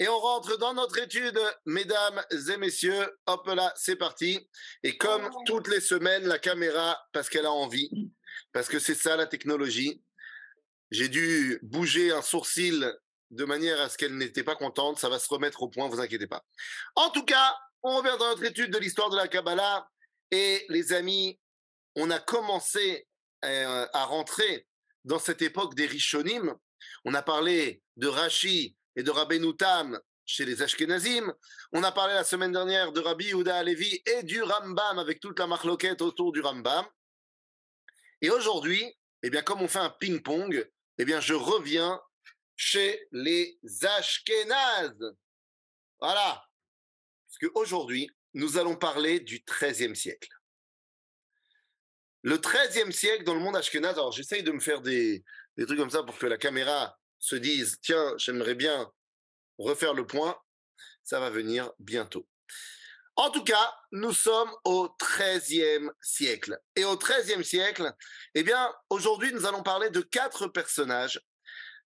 Et on rentre dans notre étude, mesdames et messieurs. Hop là, c'est parti. Et comme toutes les semaines, la caméra, parce qu'elle a envie, parce que c'est ça la technologie, j'ai dû bouger un sourcil de manière à ce qu'elle n'était pas contente. Ça va se remettre au point, vous inquiétez pas. En tout cas, on revient dans notre étude de l'histoire de la Kabbalah. Et les amis, on a commencé euh, à rentrer dans cette époque des Rishonim. On a parlé de Rashi et de Rabbeinu Tam chez les Ashkenazim. On a parlé la semaine dernière de Rabbi Yehuda Alevi et du Rambam avec toute la marloquette autour du Rambam. Et aujourd'hui, eh bien, comme on fait un ping-pong, eh bien, je reviens chez les Ashkenaz. Voilà. Parce qu'aujourd'hui, nous allons parler du XIIIe siècle. Le XIIIe siècle dans le monde ashkénaze, alors j'essaye de me faire des, des trucs comme ça pour que la caméra se dise tiens, j'aimerais bien refaire le point. Ça va venir bientôt. En tout cas, nous sommes au XIIIe siècle. Et au XIIIe siècle, eh bien, aujourd'hui, nous allons parler de quatre personnages.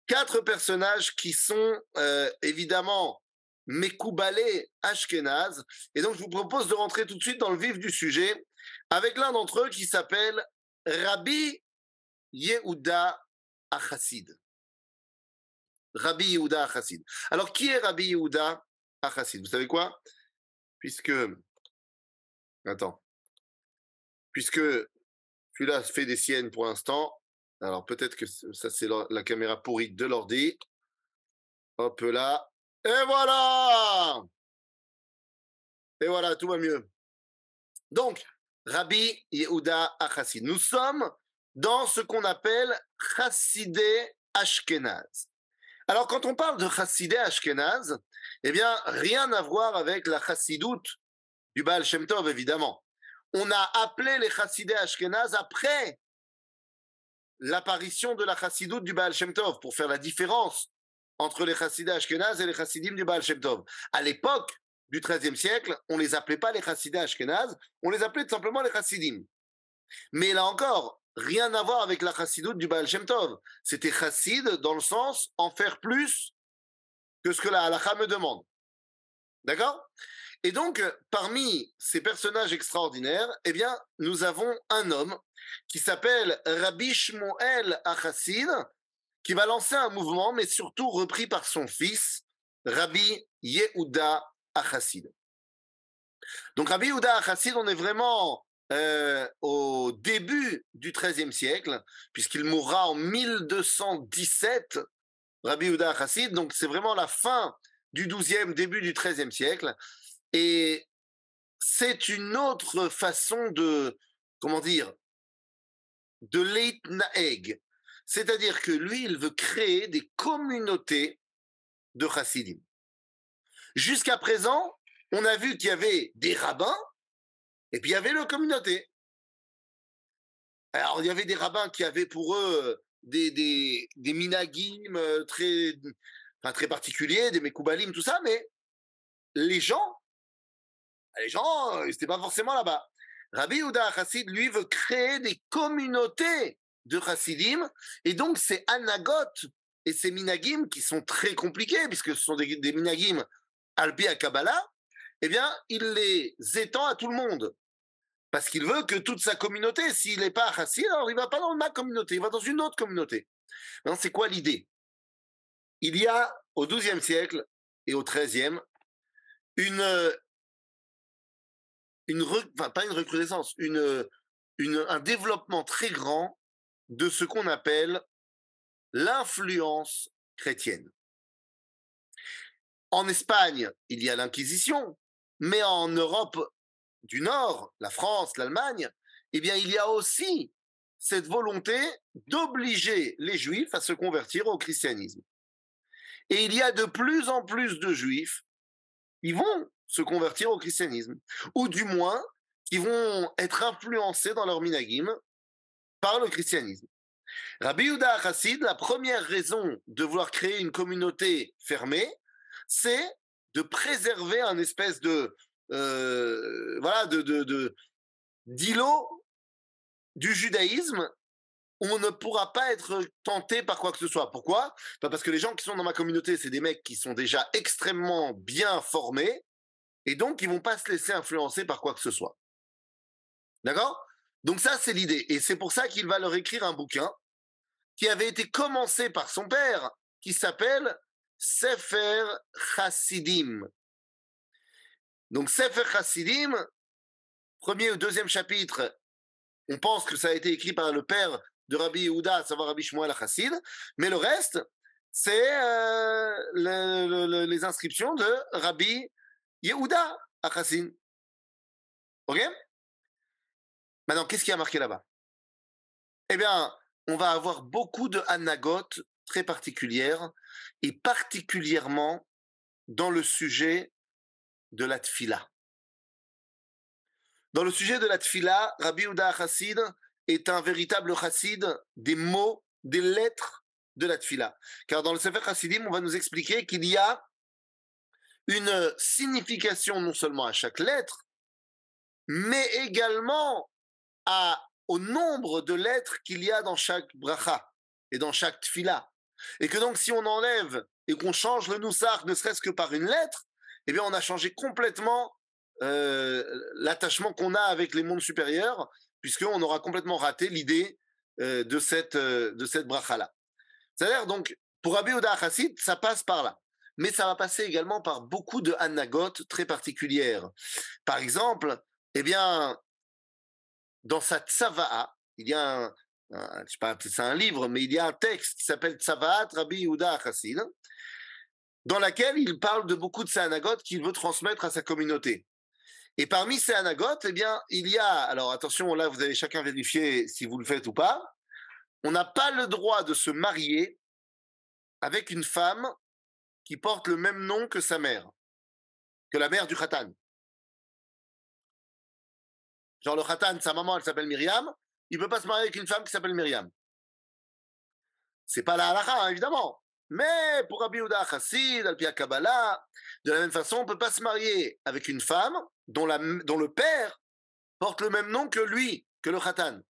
Quatre personnages qui sont euh, évidemment Mekoubalé Ashkenaz. Et donc, je vous propose de rentrer tout de suite dans le vif du sujet avec l'un d'entre eux qui s'appelle Rabbi Yehuda Achassid. Rabbi Yehuda Achassid. Alors, qui est Rabbi Yehuda Achassid Vous savez quoi? Puisque. Attends. Puisque celui-là fait des siennes pour l'instant. Alors, peut-être que ça, c'est la caméra pourrie de l'ordi. Hop là. Et voilà Et voilà, tout va mieux. Donc, Rabbi Yehuda Achassid. Nous sommes dans ce qu'on appelle Chassidé Ashkenaz. Alors, quand on parle de Chassidé Ashkenaz, eh bien, rien à voir avec la Chassidoute du Baal Shem Tov, évidemment. On a appelé les Chassidé Ashkenaz après l'apparition de la Chassidoute du Baal Shem Tov, pour faire la différence entre les Chassidés Ashkenaz et les Chassidim du Baal Shem Tov. À l'époque du XIIIe siècle, on les appelait pas les Chassidés Ashkenaz, on les appelait tout simplement les Chassidim. Mais là encore, rien à voir avec la Chassidoute du Baal Shem Tov. C'était Chassid dans le sens en faire plus que ce que la halakha me demande. D'accord? Et donc, parmi ces personnages extraordinaires, eh bien, nous avons un homme qui s'appelle Rabbi Shmuel Achassid, qui va lancer un mouvement, mais surtout repris par son fils, Rabbi Yehuda Achassid. Donc Rabbi Yehuda Achassid, on est vraiment euh, au début du XIIIe siècle, puisqu'il mourra en 1217, Rabbi Yehuda Achassid, donc c'est vraiment la fin du XIIe, début du XIIIe siècle, et c'est une autre façon de, comment dire, de l'Eitnaeg, c'est-à-dire que lui, il veut créer des communautés de chassidim. Jusqu'à présent, on a vu qu'il y avait des rabbins et puis il y avait la communauté. Alors, il y avait des rabbins qui avaient pour eux des, des, des minagim euh, très, enfin, très particuliers, des mekoubalim, tout ça, mais les gens, les gens, ils n'étaient pas forcément là-bas. Rabbi Ouda Chassid, lui, veut créer des communautés de Chassidim. Et donc, c'est Anagot et ces Minagim qui sont très compliqués, puisque ce sont des, Minagim Alpi à Kabbalah, eh bien, il les étend à tout le monde. Parce qu'il veut que toute sa communauté, s'il n'est pas Chassid, alors il va pas dans ma communauté, il va dans une autre communauté. C'est quoi l'idée? Il y a au XIIe siècle et au XIIIe une, une pas une recrudescence, une, une, un développement très grand de ce qu'on appelle l'influence chrétienne. En Espagne, il y a l'Inquisition, mais en Europe du Nord, la France, l'Allemagne, eh bien, il y a aussi cette volonté d'obliger les Juifs à se convertir au christianisme. Et il y a de plus en plus de Juifs qui vont se convertir au christianisme, ou du moins qui vont être influencés dans leur minagim par le christianisme. Rabbi Yehuda Chassid, la première raison de vouloir créer une communauté fermée, c'est de préserver un espèce de euh, voilà de, de, d'îlot du judaïsme on ne pourra pas être tenté par quoi que ce soit. Pourquoi? Bah, Parce que les gens qui sont dans ma communauté, c'est des mecs qui sont déjà extrêmement bien formés, et donc ils vont pas se laisser influencer par quoi que ce soit. D'accord? Donc ça, c'est l'idée. Et c'est pour ça qu'il va leur écrire un bouquin qui avait été commencé par son père, qui s'appelle Sefer Chassidim. Donc Sefer Chassidim, premier ou deuxième chapitre, on pense que ça a été écrit par le père de Rabbi Yehuda, à savoir Rabbi Shmuel Chassid, mais le reste, c'est euh, les inscriptions de Rabbi Yehuda Chassid. Ok? Maintenant, qu'est-ce qui a marqué là-bas? Eh bien, on va avoir beaucoup de anagotes très particulières, et particulièrement dans le sujet de la tfila. Dans le sujet de la tfila, Rabbi Uda Chassid est un véritable chassid des mots, des lettres de la tfila. Car dans le Sefer Chassidim, on va nous expliquer qu'il y a une signification non seulement à chaque lettre, mais également à, au nombre de lettres qu'il y a dans chaque bracha et dans chaque tfila. Et que donc, si on enlève et qu'on change le noussar, ne serait-ce que par une lettre, eh bien, on a changé complètement euh, l'attachement qu'on a avec les mondes supérieurs, puisqu'on aura complètement raté l'idée euh, de cette, euh, cette bracha-là. C'est-à-dire, donc, pour Rabbi Oda Chassid, ça passe par là. Mais ça va passer également par beaucoup de anagotes très particulières. Par exemple, eh bien, dans sa tsava'a, il y a un, pas, un livre, mais il y a un texte qui s'appelle Tsavaat Rabbi Yehuda Chassid, dans laquelle il parle de beaucoup de ces anagotes qu'il veut transmettre à sa communauté. Et parmi ces anagotes, eh bien, il y a, alors attention, là, vous allez chacun vérifier si vous le faites ou pas, on n'a pas le droit de se marier avec une femme qui porte le même nom que sa mère, que la mère du Khatan. Genre le Khatan, sa maman, elle s'appelle Myriam, il ne peut pas se marier avec une femme qui s'appelle Myriam. C'est pas la halakha, hein, évidemment. Mais pour Rabbi Yehuda Chassid, Alpia Kabbalah, de la même façon, on ne peut pas se marier avec une femme dont, le père porte le même nom que lui, que le Khatan.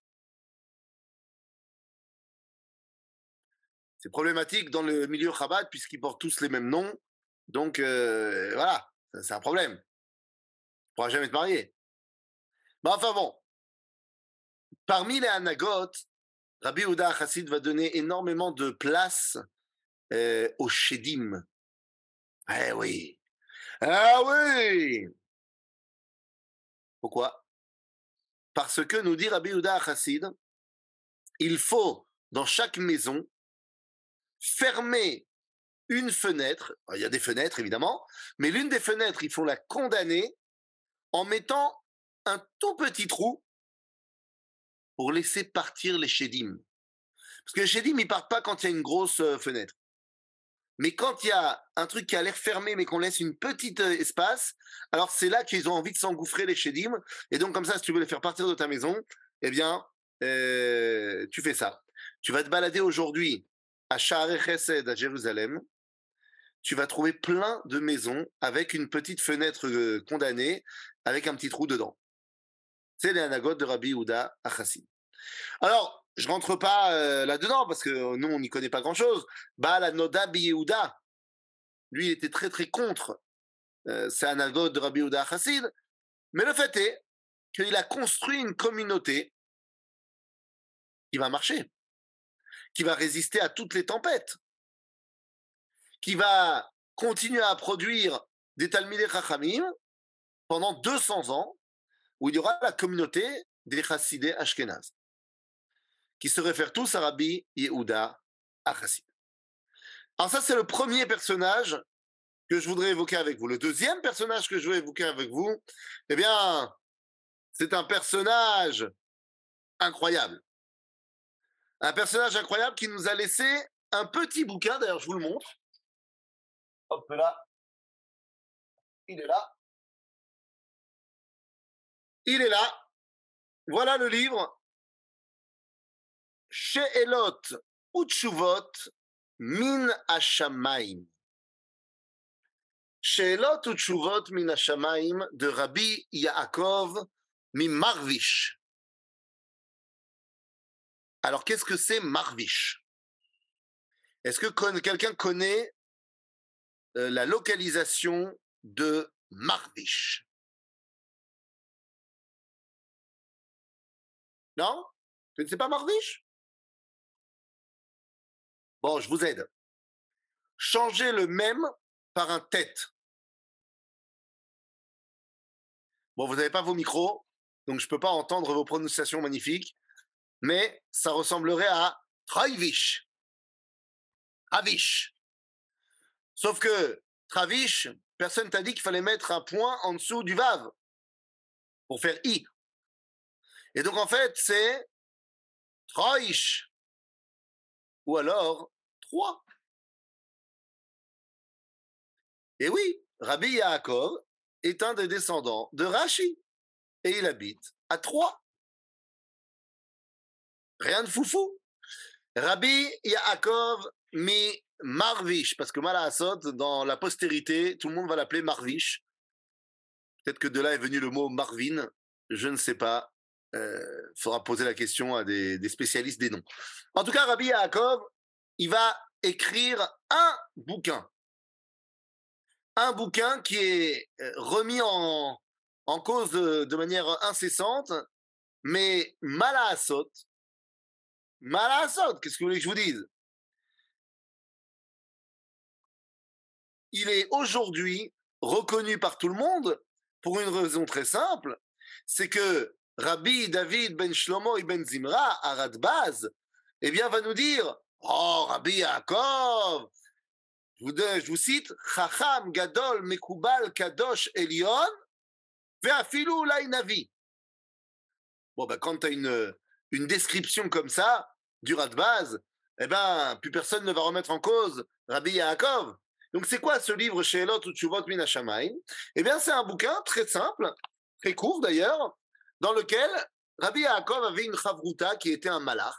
C'est problématique dans le milieu Chabad puisqu'ils portent tous les mêmes noms. Donc euh, voilà, c'est un problème. Tu ne pourras jamais te marier. Mais enfin bon, parmi les anagotes, Rabbi Uda Chassid va donner énormément de place euh, au Shedim. Eh oui. Ah oui Pourquoi? Parce que nous dit Rabbi Uda Chassid, il faut dans chaque maison fermer une fenêtre. Il y a des fenêtres évidemment, mais l'une des fenêtres, il faut la condamner en mettant un tout petit trou pour laisser partir les Shedim. Parce que les Shedim, ils partent pas quand il y a une grosse fenêtre. Mais quand il y a un truc qui a l'air fermé, mais qu'on laisse une petite euh, espace, alors c'est là qu'ils ont envie de s'engouffrer les Shedim. Et donc, comme ça, si tu veux les faire partir de ta maison, eh bien, euh, tu fais ça. Tu vas te balader aujourd'hui à Sha'arei Chesed à Jérusalem. Tu vas trouver plein de maisons avec une petite fenêtre euh, condamnée, avec un petit trou dedans. C'est les anagotes de Rabbi Houda à Alors, je rentre pas euh, là-dedans parce que nous, on n'y connaît pas grand-chose. Bah, la Noda Yehuda, lui, il était très très contre euh, ces anagotes de Rabbi Yehuda Chassid. Mais le fait est qu'il a construit une communauté qui va marcher, qui va résister à toutes les tempêtes, qui va continuer à produire des Talmidei Chachamim pendant 200 ans, où il y aura la communauté des Chassidés Ashkenaz qui se réfèrent tous à Rabbi Yehuda Achassid. Alors ça, c'est le premier personnage que je voudrais évoquer avec vous. Le deuxième personnage que je veux évoquer avec vous, eh bien, c'est un personnage incroyable. Un personnage incroyable qui nous a laissé un petit bouquin, d'ailleurs je vous le montre. Hop là. Il est là. Il est là. Voilà le livre She'elot Utshuvot min Hashamaim. She'elot Utshuvot min Hashamaim de Rabbi Yaakov Mimarvish. Alors, qu'est-ce que c'est Marvish? Est-ce que quelqu'un connaît euh, la localisation de Marvish? Non? Tu ne sais pas Marvish? Bon, je vous aide. Changez le même par un tête. Bon, vous n'avez pas vos micros, donc je ne peux pas entendre vos prononciations magnifiques, mais ça ressemblerait à Travish. Avish. Sauf que Travish, personne t'a dit qu'il fallait mettre un point en dessous du Vav pour faire I. Et donc en fait, c'est Troish. Ou alors trois. Et oui, Rabbi Yaakov est un des descendants de Rashi. Et il habite à Troyes. Rien de foufou. Rabbi Yaakov mi Marvish, parce que Malasot, dans la postérité, tout le monde va l'appeler Marvish. Peut-être que de là est venu le mot Marvin, je ne sais pas. Il euh, faudra poser la question à des, des, spécialistes des noms. En tout cas, Rabbi Yaakov, il va écrire un bouquin. Un bouquin qui est euh, remis en, cause de, manière incessante, mais Malasot, Malasot, qu'est-ce que vous voulez que je vous dise? Il est aujourd'hui reconnu par tout le monde pour une raison très simple, c'est que Rabbi David ben Shlomo ibn Zimra, à Radbaz, eh bien, va nous dire Oh, Rabbi Yaakov, je vous, je vous cite, Chacham Gadol Mekubal Kadosh Elion, Ve'afilu Navi. Bon, ben, quand tu as une, une description comme ça, du Radbaz, eh ben, plus personne ne va remettre en cause Rabbi Yaakov. Donc, c'est quoi ce livre chez Elot ou Tshuvot Minashamayim Eh bien, c'est un bouquin très simple, très court d'ailleurs, dans lequel Rabbi Yaakov avait une chavruta qui était un malach.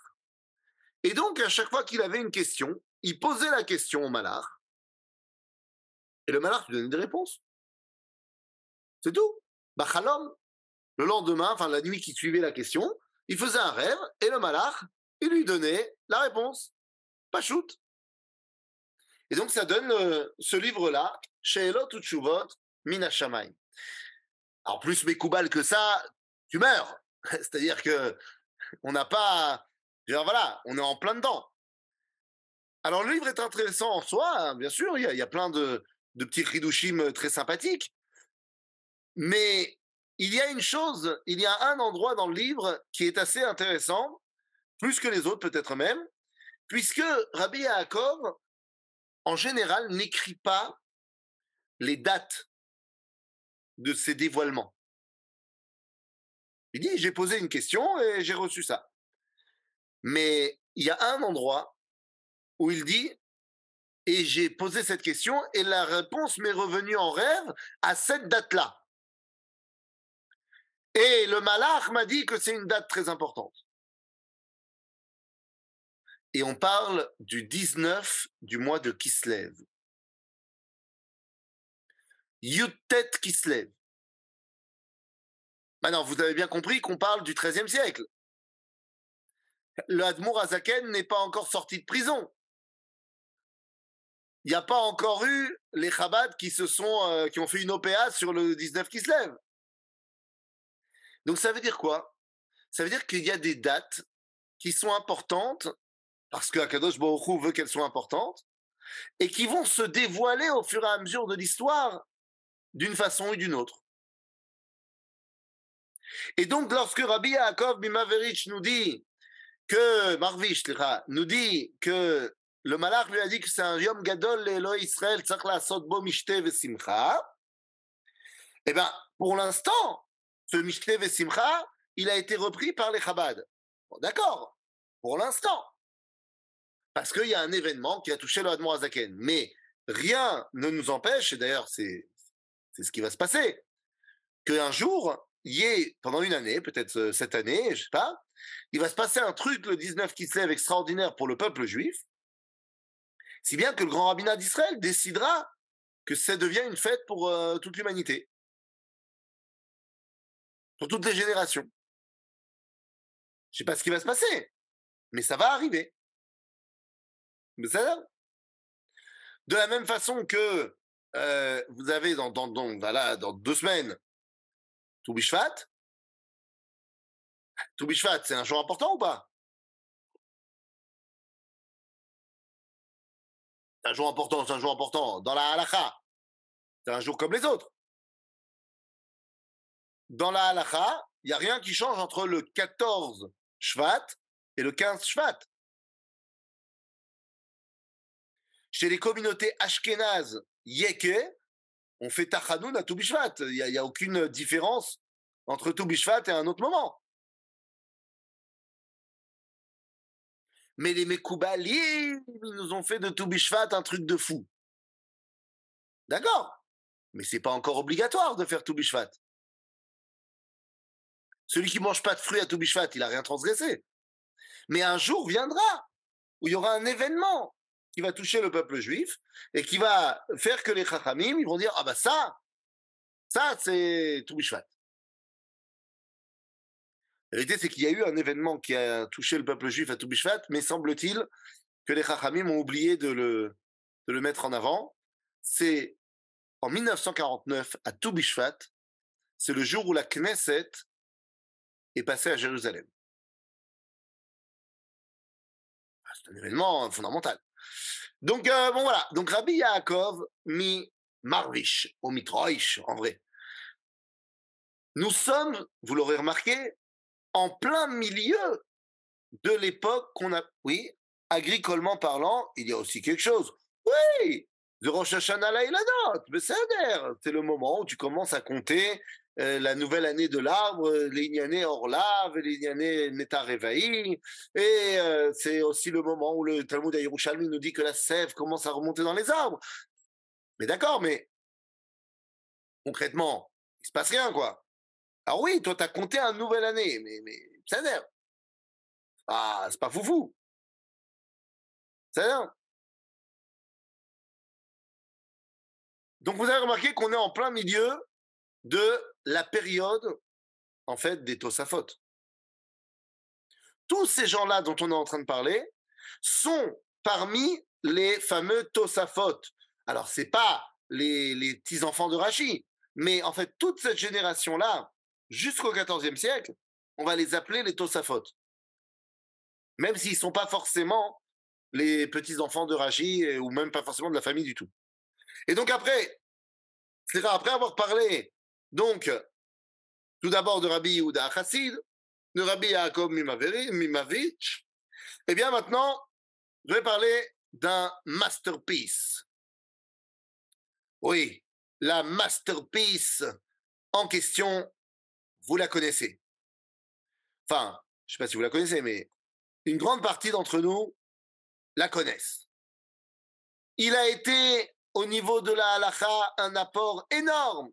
Et donc, à chaque fois qu'il avait une question, il posait la question au malach. Et le malach lui donnait des réponses. C'est tout. Bachalom. Le lendemain, enfin la nuit qui suivait la question, il faisait un rêve et le malach, il lui donnait la réponse. Pas shoot. Et donc, ça donne euh, ce livre-là, Sheelot Utshuvot Mina Alors, plus Mekoubal que ça, tu meurs. C'est-à-dire que on n'a pas voilà, on est en plein dedans. Alors le livre est intéressant en soi, hein, bien sûr, il y, a, plein de, petits ridushim euh, très sympathiques, mais il y a une chose, il y a un endroit dans le livre qui est assez intéressant, plus que les autres peut-être même, puisque Rabbi Yaakov, en général, n'écrit pas les dates de ses dévoilements. Il dit, j'ai posé une question et j'ai reçu ça. Mais il y a un endroit où il dit, et j'ai posé cette question, et la réponse m'est revenue en rêve à cette date-là. Et le malach m'a dit que c'est une date très importante. Et on parle du 19 du mois de Kislev. Yutet Kislev. Maintenant, vous avez bien compris qu'on parle du XIIIe siècle le Admour Azaken n'est pas encore sorti de prison. Il n'y a pas encore eu les Chabad qui se sont, euh, qui ont fait une OPA sur le 19 qui se lève. Donc ça veut dire quoi? Ça veut dire qu'il y a des dates qui sont importantes parce que Akadosh Baruch veut qu'elles soient importantes et qui vont se dévoiler au fur et à mesure de l'histoire d'une façon ou d'une autre. Et donc, lorsque Rabbi Yaakov Bimaverich nous dit que Marvish nous dit que le malach lui a dit que c'est un yom gadol l'Elo Israël, tzach la bo mishte vesimcha. Eh bien, pour l'instant, ce mishte vesimcha, il a été repris par les Chabad. D'accord, pour l'instant. Parce qu'il y a un événement qui a touché le Hadmor Azaken. Mais rien ne nous empêche, et d'ailleurs c'est, ce qui va se passer, qu'un jour, il y ait, pendant une année, peut-être euh, cette année, je sais pas, il va se passer un truc le 19 qui se lève extraordinaire pour le peuple juif, si bien que le grand rabbinat d'Israël décidera que ça devient une fête pour euh, toute l'humanité, pour toutes les générations. Je sais pas ce qui va se passer, mais ça va arriver. Mais ça De la même façon que euh, vous avez dans, voilà, dans deux semaines Toubishvat. Toubishvat, c'est un jour important ou pas? C'est un jour important, c'est un jour important. Dans la halakha, c'est un jour comme les autres. Dans la halakha, il n'y a rien qui change entre le 14 Shvat et le 15 Shvat. Chez les communautés ashkénazes, Yeke, on fait Tachanoun à Toubishvat. Il n'y a, aucune différence entre Toubishvat et un autre moment. Mais les Mekoubalim, ils nous ont fait de Toubishvat un truc de fou. D'accord. Mais c'est pas encore obligatoire de faire Toubishvat. Celui qui mange pas de fruits à Toubishvat, il a rien transgressé. Mais un jour viendra où il y aura un événement qui va toucher le peuple juif et qui va faire que les Chachamim, ils vont dire, ah bah ça, ça c'est Toubishvat. La vérité, c'est qu'il y a eu un événement qui a touché le peuple juif à Toubishvat, mais semble-t-il que les Chachamim ont oublié de le, de le mettre en avant. C'est en 1949, à Toubishvat, c'est le jour où la Knesset est passée à Jérusalem. Ah, c'est un événement fondamental. Donc, euh, bon voilà. Donc, Rabbi Yaakov mi Marvish, ou Mitroish, en vrai. Nous sommes, vous l'aurez remarqué, en plein milieu de l'époque qu'on a. Oui, agricolement parlant, il y a aussi quelque chose. Oui, de Rosh Hashanah mais c'est le moment où tu commences à compter euh, la nouvelle année de l'arbre, l'Ignane Orlav, l'Ignane Neta Revaï, et euh, c'est aussi le moment où le Talmud à nous dit que la sève commence à remonter dans les arbres. Mais d'accord, mais concrètement, il se passe rien, quoi. Alors oui, toi, tu as compté une nouvelle année, mais, mais ça l'air. Ah, c'est pas foufou. Ça Donc vous avez remarqué qu'on est en plein milieu de la période, en fait, des Tosafot. Tous ces gens-là dont on est en train de parler sont parmi les fameux Tosafot. Alors, c'est pas les, les petits-enfants de Rachi, mais en fait, toute cette génération-là, jusqu'au XIVe siècle, on va les appeler les Tosafot. Même s'ils ne sont pas forcément les petits-enfants de Rachi, ou même pas forcément de la famille du tout. Et donc après, après avoir parlé donc, tout d'abord de Rabbi Yehuda Chassid, de Rabbi Yaakov Mimavitch, eh bien maintenant, je vais parler d'un masterpiece. Oui, la masterpiece en question, vous la connaissez. Enfin, je ne sais pas si vous la connaissez, mais une grande partie d'entre nous la connaissent. Il a été, au niveau de la halacha, un apport énorme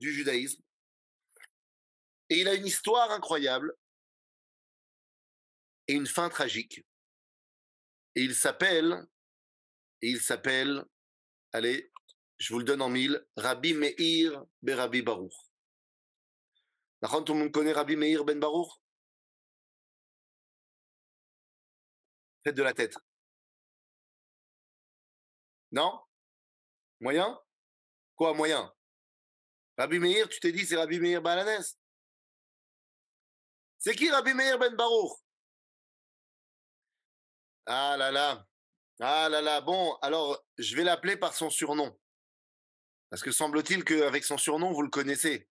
du judaïsme. Et il a une histoire incroyable et une fin tragique. Et il s'appelle, et il s'appelle, allez, je vous le donne en mille, Rabbi Meir Rabbi Baruch. Tout le monde connaît Rabbi Meir ben Baruch? Faites de la tête. Non? Moyen? Quoi, moyen? Rabbi Meir, tu t'es dit, c'est Rabbi Meir Balanès. C'est qui Rabbi Meir Ben Baruch? Ah là là. Ah là là. Bon, alors, je vais l'appeler par son surnom. Parce que semble-t-il qu'avec son surnom, vous le connaissez.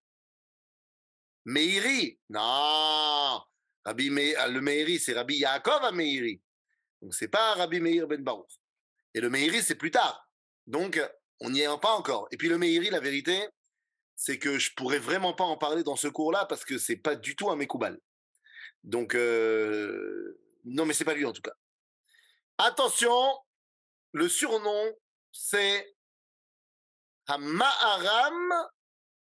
Meiri Non Rabbi Meir, ah, le Meiri, c'est Rabbi Yaakov à Meiri. Donc, c'est pas Rabbi Meir Ben Baruch. Et le Meiri, c'est plus tard. Donc, on n'y est pas encore. Et puis, le Meiri, la vérité, c'est que je pourrais vraiment pas en parler dans ce cours-là parce que c'est pas du tout un Mekoubal. Donc, euh, non, mais c'est pas lui en tout cas. Attention, le surnom, c'est Hamaharam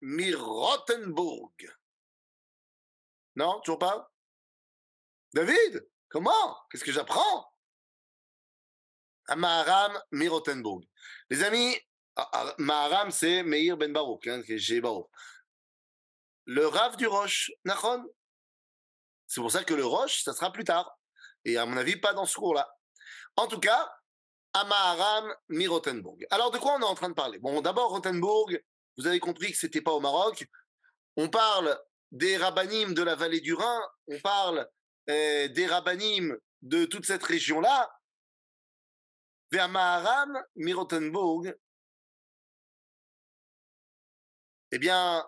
Mirotenburg. Non, toujours pas? David, comment? Qu'est-ce que j'apprends? Hamaharam Mirotenburg. Les amis, ah, ah, Maharam, c'est Meir Ben Baruch, hein, Le Rav du Roche, Nachon? C'est pour ça que le Roche, ça sera plus tard. Et à mon avis, pas dans ce cours-là. En tout cas, Amaharam mi Rothenburg. Alors, de quoi on est en train de parler? Bon, d'abord, Rothenburg, vous avez compris que c'était pas au Maroc. On parle des rabbinim de la vallée du Rhin, on parle euh, des rabbinim de toute cette région-là. Vers Maharam mi Rothenburg, eh bien,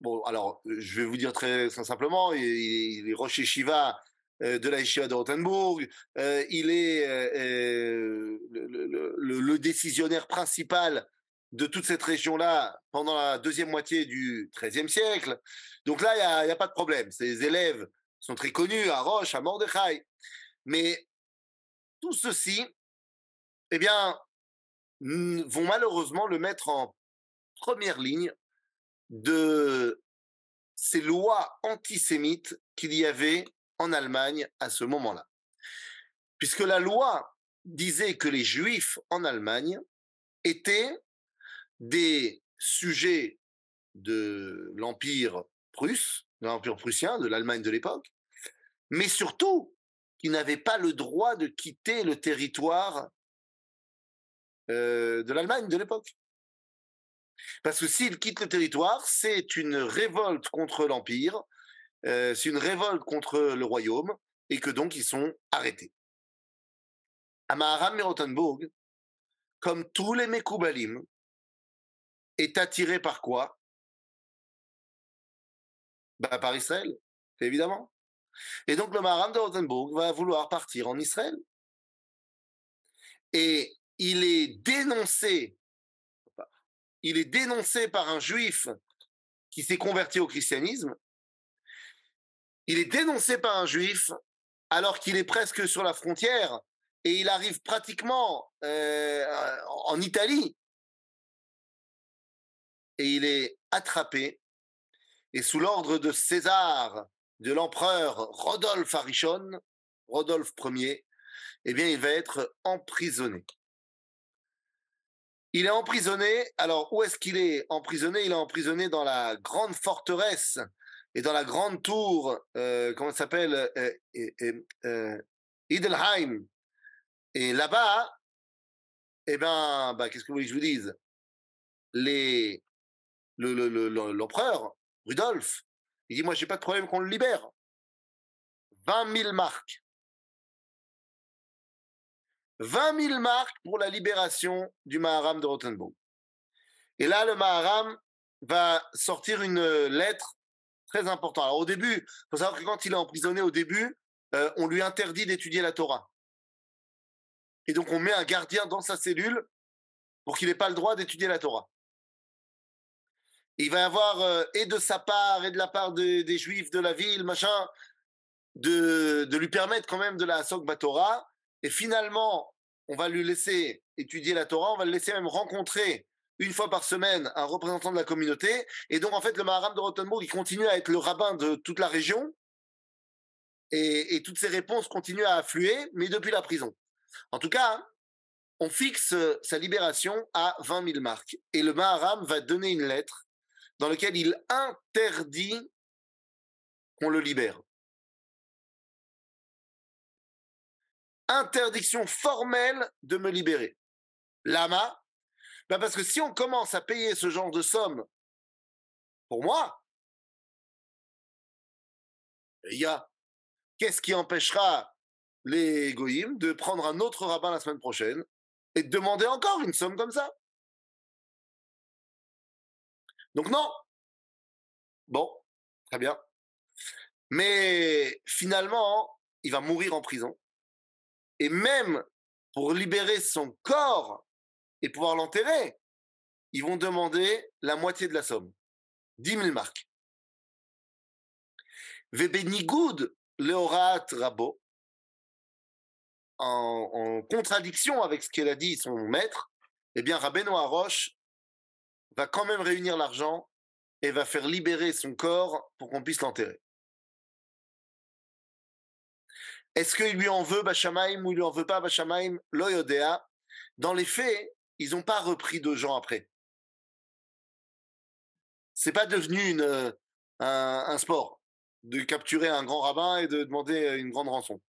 bon, alors, je vais vous dire très, simplement, il, est Rocher Shiva euh, de la Yeshiva de Rothenburg, euh, il est euh, le, décisionnaire principal de toute cette région-là pendant la deuxième moitié du XIIIe siècle. Donc là, il n'y a, pas de problème. Ses élèves sont très connus à Roche, à Mordechai. Mais tout ceci, eh bien, vont malheureusement le mettre en première ligne de ces lois antisémites qu'il y avait en Allemagne à ce moment-là. Puisque la loi disait que les juifs en Allemagne étaient des sujets de l'Empire prusse, de l'Empire prussien, de l'Allemagne de l'époque, mais surtout qu'ils n'avaient pas le droit de quitter le territoire euh, de l'Allemagne de l'époque. Parce que s'ils quittent le territoire, c'est une révolte contre l'Empire, euh, c'est une révolte contre le royaume, et que donc ils sont arrêtés. Amaharam Merotenburg, comme tous les Mekoubalim, est attiré par quoi? Bah, Par Israël, évidemment. Et donc le Maharam de Rotenburg va vouloir partir en Israël. Et il est dénoncé il est dénoncé par un juif qui s'est converti au christianisme. Il est dénoncé par un juif alors qu'il est presque sur la frontière et il arrive pratiquement euh, en Italie. Et il est attrapé et sous l'ordre de César, de l'empereur Rodolphe Arichon, Rodolphe Ier, eh bien, il va être emprisonné. Il est emprisonné. Alors, où est-ce qu'il est emprisonné? Il est emprisonné dans la grande forteresse et dans la grande tour, euh, comment ça s'appelle? Euh, euh, Idelheim. Et là-bas, eh ben, bah, qu'est-ce que vous voulez que je vous dise? Les, l'empereur, Rudolf, il dit, moi, j'ai pas de problème qu'on le libère. 20 000 marques. 20 000 marques pour la libération du Maharam de Rothenburg. Et là, le Maharam va sortir une lettre très importante. Alors au début, il faut savoir que quand il est emprisonné au début, euh, on lui interdit d'étudier la Torah. Et donc on met un gardien dans sa cellule pour qu'il n'ait pas le droit d'étudier la Torah. Il va y avoir, euh, et de sa part, et de la part des juifs de la ville, machin, de, lui permettre quand même de la Sokba Torah, et finalement, on va lui laisser étudier la Torah, on va le laisser même rencontrer une fois par semaine un représentant de la communauté. Et donc, en fait, le Maharam de Rothenburg, il continue à être le rabbin de toute la région. Et, toutes ses réponses continuent à affluer, mais depuis la prison. En tout cas, on fixe sa libération à 20 000 marques. Et le Maharam va donner une lettre dans laquelle il interdit qu'on le libère. interdiction formelle de me libérer. Lama ben Parce que si on commence à payer ce genre de somme pour moi, il y a qu'est-ce qui empêchera les goïms de prendre un autre rabbin la semaine prochaine et de demander encore une somme comme ça? Donc non. Bon, très bien. Mais finalement, il va mourir en prison et même pour libérer son corps et pouvoir l'enterrer, ils vont demander la moitié de la somme, 10 000 marques. Vebenigoud Leorat Rabo, en, contradiction avec ce qu'elle a dit son maître, eh bien Rabbeinu Roche va quand même réunir l'argent et va faire libérer son corps pour qu'on puisse l'enterrer. Est-ce qu'il lui en veut Bachamaim ou il lui en veut pas Bachamaim Loyodea. Dans les faits, ils n'ont pas repris deux gens après. C'est pas devenu euh, un, sport. de capturer un grand rabbin et de demander une grande rançon.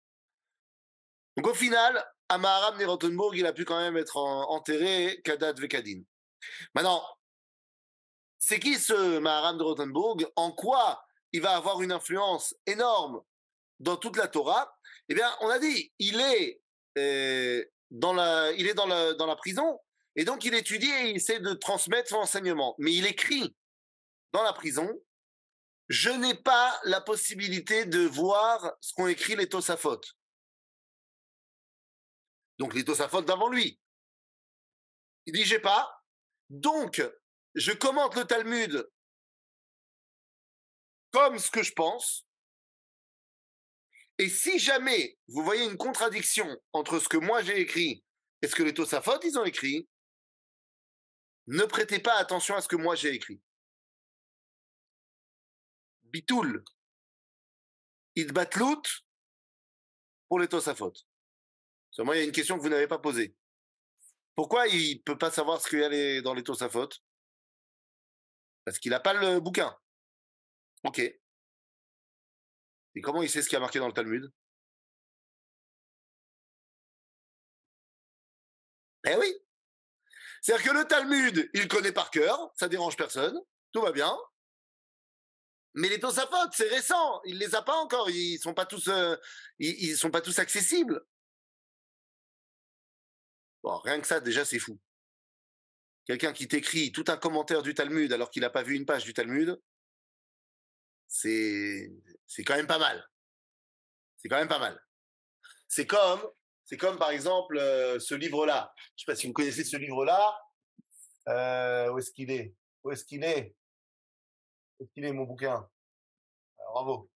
Donc au final, Amaharam Nerotenburg, il a pu quand même être enterré Kadat Vekadin. Maintenant, c'est qui ce Maharam de Rothenburg? En quoi il va avoir une influence énorme dans toute la Torah? Eh bien, on a dit, il est, euh, dans, la, prison, et donc il étudie et il essaie de transmettre son enseignement. Mais il écrit dans la prison, je n'ai pas la possibilité de voir ce qu'ont écrit les Tosafot. Donc les Tosafot d'avant lui. Il dit, j'ai pas. Donc, je commente le Talmud comme ce que je pense. Et si jamais vous voyez une contradiction entre ce que moi j'ai écrit et ce que les Tosafot ont écrit, ne prêtez pas attention à ce que moi j'ai écrit. Bitoul, Idbatlout pour les Tosafot. Seulement, il y a une question que vous n'avez pas posée. Pourquoi il ne peut pas savoir ce qu'il y a dans les Tosafot? Parce qu'il n'a pas le bouquin. Ok. Et comment il sait ce qui a marqué dans le Talmud? Eh oui. C'est-à-dire que le Talmud, il connaît par cœur, ça dérange personne, tout va bien. Mais les Tosafot, c'est récent, il les a pas encore, ils sont euh, sont pas tous accessibles. Bon, rien que ça, déjà, c'est fou. Quelqu'un qui t'écrit tout un commentaire du Talmud alors qu'il n'a pas vu une page du Talmud, c'est quand même pas mal. C'est quand même pas mal. C'est comme c'est comme par exemple euh, ce livre-là. Je sais pas si vous connaissez ce livre-là. Euh, où est-ce qu'il est? Où est-ce qu'il est? Où est-ce qu'il est mon bouquin? Ah, Bravo.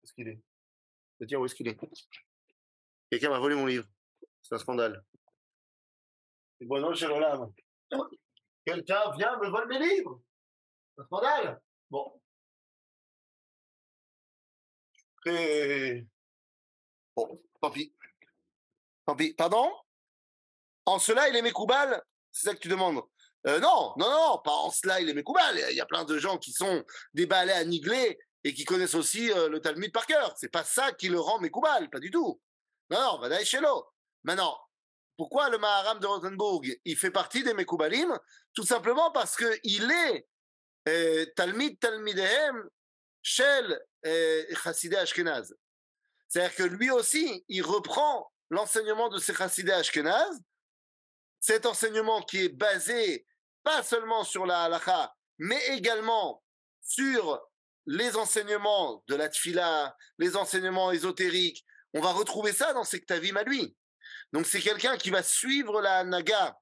Où est-ce qu'il est? Dire où est-ce qu'il est Quelqu'un m'a volé mon livre. C'est un scandale. C'est bon, non, cher Quelqu'un vient me voler mes livres. C'est un scandale. Bon. Et... Bon, tant pis. Tant pis. Pardon? En cela, il est Mekoubal C'est ça que tu demandes? Euh, Non, non, non, pas en cela, il est Mekoubal. Il y a plein de gens qui sont des balais à nigler et qui connaissent aussi euh, le Talmud par cœur. C'est pas ça qui le rend Mekoubal, pas du tout. Non, non, va d'aller chez l'eau. Maintenant, pourquoi le Maharam de Rothenburg, il fait partie des Mekoubalim? Tout simplement parce qu'il est euh, Talmid Talmidehem Shel Chassidé Ashkenaz. C'est-à-dire que lui aussi, il reprend l'enseignement de ces Chassidé Ashkenaz, cet enseignement qui est basé pas seulement sur la halacha, mais également sur les enseignements de la tfila, les enseignements ésotériques. On va retrouver ça dans ses ktavim à lui. Donc c'est quelqu'un qui va suivre la naga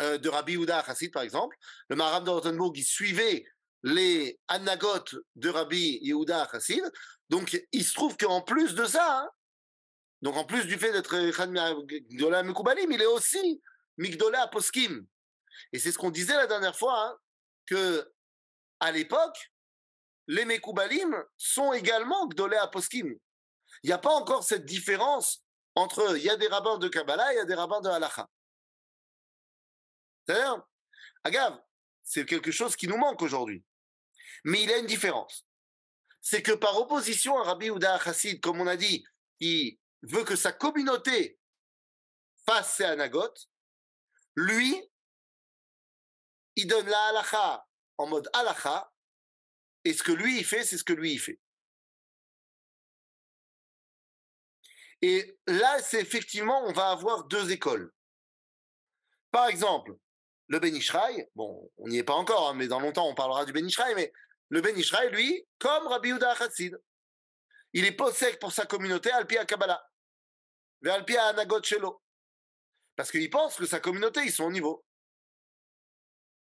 euh, de Rabbi Yehuda Chassid, par exemple. Le Maharam de Rothenburg, il suivait les anagot de Rabbi Yehuda Chassid. Donc, il se trouve qu'en plus de ça, hein, donc en plus du fait d'être Migdola Mekoubalim, il est aussi Migdola Poskim. Et c'est ce qu'on disait la dernière fois, hein, que à l'époque, les Mekoubalim sont également Gdolé Poskim. Il n'y a pas encore cette différence entre, il y a des rabbins de Kabbalah et il y a des rabbins de Halacha. C'est-à-dire, Agav, c'est quelque chose qui nous manque aujourd'hui. Mais il y a une différence. C'est que par opposition à Rabbi Ouda Chassid, comme on a dit, qui veut que sa communauté fasse ses anagotes, lui, il donne la halacha en mode halacha, et ce que lui il fait, c'est ce que lui il fait. Et là, c'est effectivement, on va avoir deux écoles. Par exemple, le Ben bon, on n'y est pas encore, hein, mais dans longtemps on parlera du Ben mais le Ben Ishraï, lui, comme Rabbi Yehuda Chassid, il est possède pour sa communauté Alpia Kabbalah, Alpia Anagot Shelo. Parce qu'il pense que sa communauté, ils sont au niveau.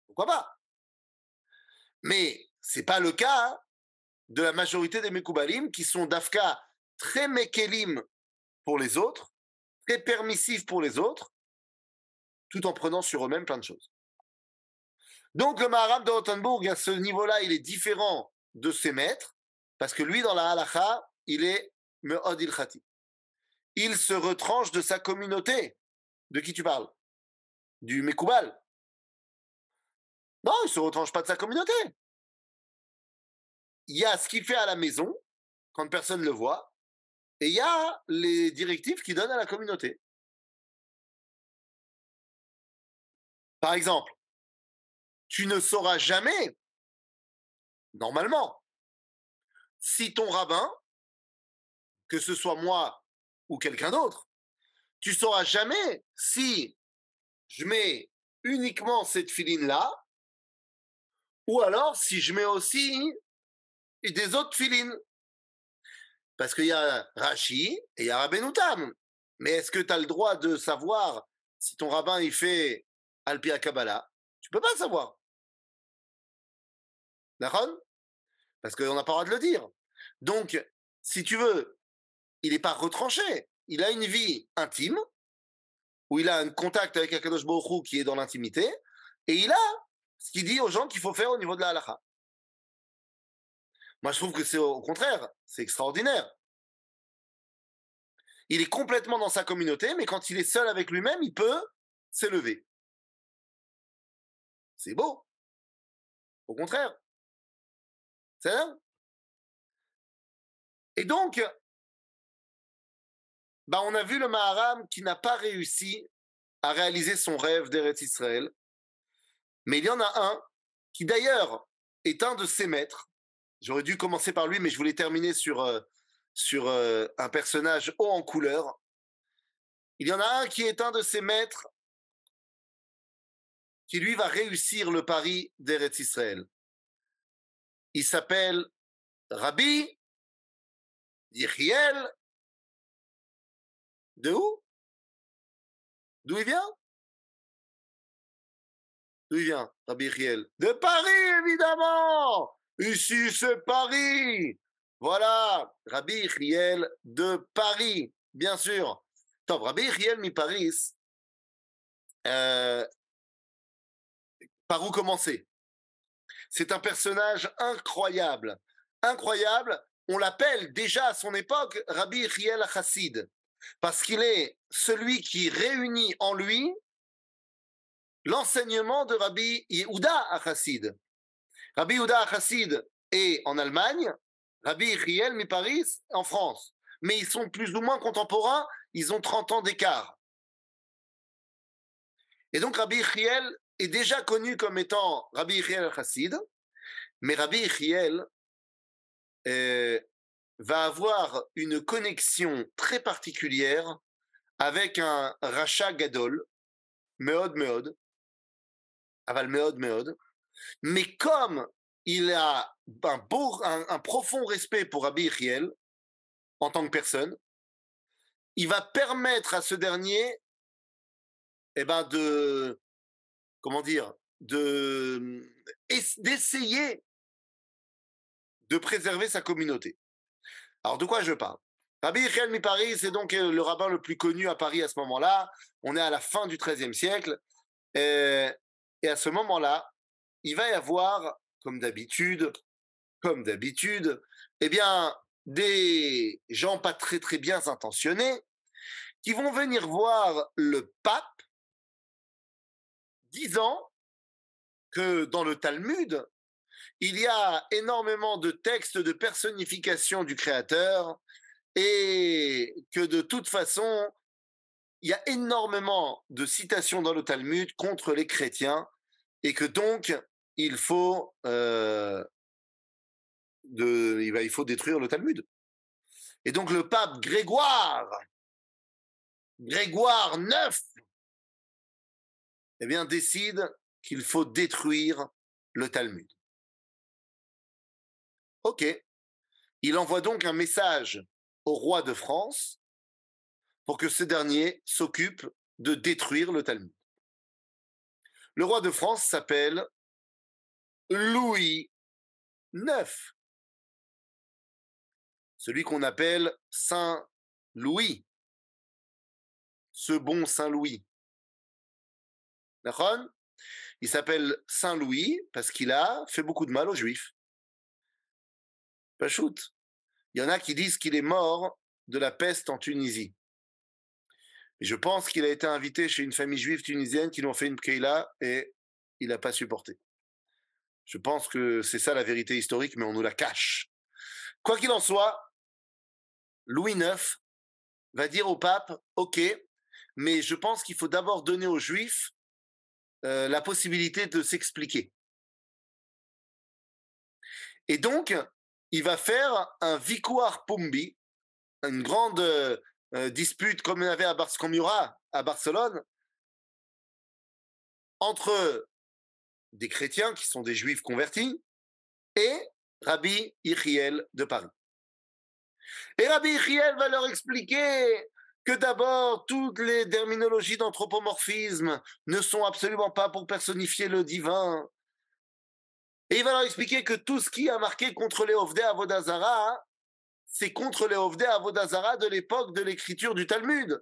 Pourquoi pas? Mais c'est pas le cas de la majorité des Mekoubalim qui sont d'Afka très Mekelim pour les autres, très permissifs pour les autres, tout en prenant sur eux-mêmes plein de choses. Donc le Maharam de Rothenburg, à ce niveau-là, il est différent de ses maîtres, parce que lui, dans la halacha, il est Me'od Khati. Il se retranche de sa communauté. De qui tu parles? Du Mekoubal. Non, il se retranche pas de sa communauté. il y a ce qu'il fait à la maison, quand personne ne le voit, et il y a les directives qu'il donne à la communauté. Par exemple, tu ne sauras jamais, normalement, si ton rabbin, que ce soit moi ou quelqu'un d'autre, tu sauras jamais si je mets uniquement cette filine-là, ou alors si je mets aussi des autres filines. Parce qu'il y a Rashi et il y a Rabbenoutam. Mais est-ce que tu as le droit de savoir si ton rabbin il fait Alpia Kabbalah Tu peux pas savoir. D'accord? Parce qu'on n'a pas le droit de le dire. Donc, si tu veux, il n'est pas retranché. Il a une vie intime, où il a un contact avec Akadosh Baruch qui est dans l'intimité, et il a ce qu'il dit aux gens qu'il faut faire au niveau de la halakha. Moi, je trouve que c'est au contraire, c'est extraordinaire. Il est complètement dans sa communauté, mais quand il est seul avec lui-même, il peut s'élever. C'est beau. Au contraire. C'est ça Et donc, bah, on a vu le Maharam qui n'a pas réussi à réaliser son rêve d'Eretz Israël. Mais il y en a un qui d'ailleurs est un de ses maîtres. J'aurais dû commencer par lui, mais je voulais terminer sur, euh, sur euh, un personnage haut en couleur. Il y en a un qui est un de ses maîtres qui lui va réussir le pari d'Eretz Israël. Il s'appelle Rabbi Yechiel de où? D'où il vient? D'où il vient, Rabbi Riel De Paris, évidemment Ici, c'est Paris Voilà, Rabbi Riel de Paris, bien sûr. Top, Rabbi Riel mi Paris, euh, par où commencer? C'est un personnage incroyable. Incroyable. On l'appelle déjà à son époque Rabbi Riel Chassid parce qu'il est celui qui réunit en lui l'enseignement de Rabbi Yehuda Achassid. Rabbi Yehuda Achassid est en Allemagne, Rabbi Yechiel Miparis en France. Mais ils sont plus ou moins contemporains, ils ont 30 ans d'écart. Et donc Rabbi Yechiel est déjà connu comme étant Rabbi Yechiel Chassid, mais Rabbi Yechiel va avoir une connexion très particulière avec un rachat gadol, meod meod, aval meod meod, mais comme il a un, beau, un, profond respect pour Rabbi Hiel en tant que personne, il va permettre à ce dernier eh ben de comment dire de d'essayer de préserver sa communauté. Alors, de quoi je parle? Rabbi Yechiel mi Paris, c'est donc euh, le rabbin le plus connu à Paris à ce moment-là. On est à la fin du XIIIe siècle. Et, et à ce moment-là, il va y avoir, comme d'habitude, comme d'habitude, eh bien, des gens pas très très bien intentionnés qui vont venir voir le pape disant que dans le Talmud, il y a énormément de textes de personnification du Créateur et que de toute façon, il y a énormément de citations dans le Talmud contre les chrétiens et que donc il faut, euh, il faut détruire le Talmud. Et donc le pape Grégoire, Grégoire IX, eh bien, décide qu'il faut détruire le Talmud. OK. Il envoie donc un message au roi de France pour que ce dernier s'occupe de détruire le Talmud. Le roi de France s'appelle Louis IX, celui qu'on appelle Saint Louis, ce bon Saint Louis. Il s'appelle Saint Louis parce qu'il a fait beaucoup de mal aux Juifs. shoot. Il y en a qui disent qu'il est mort de la peste en Tunisie. je pense qu'il a été invité chez une famille juive tunisienne qui l'ont fait une keila et il n'a pas supporté. Je pense que c'est ça la vérité historique, mais on nous la cache. Quoi qu'il en soit, Louis IX va dire au pape, OK, mais je pense qu'il faut d'abord donner aux Juifs euh, la possibilité de s'expliquer. Et donc, il va faire un victoire Pumbi, une grande euh, dispute comme il y avait à, Bar à Barcelone, entre des chrétiens qui sont des juifs convertis et Rabbi Ichiel de Paris. Et Rabbi Ichiel va leur expliquer que d'abord, toutes les terminologies d'anthropomorphisme ne sont absolument pas pour personnifier le divin. Et il va leur expliquer que tout ce qui a marqué contre les Ovdé Avodazara, c'est contre les Ovdé Avodazara de l'époque de l'écriture du Talmud.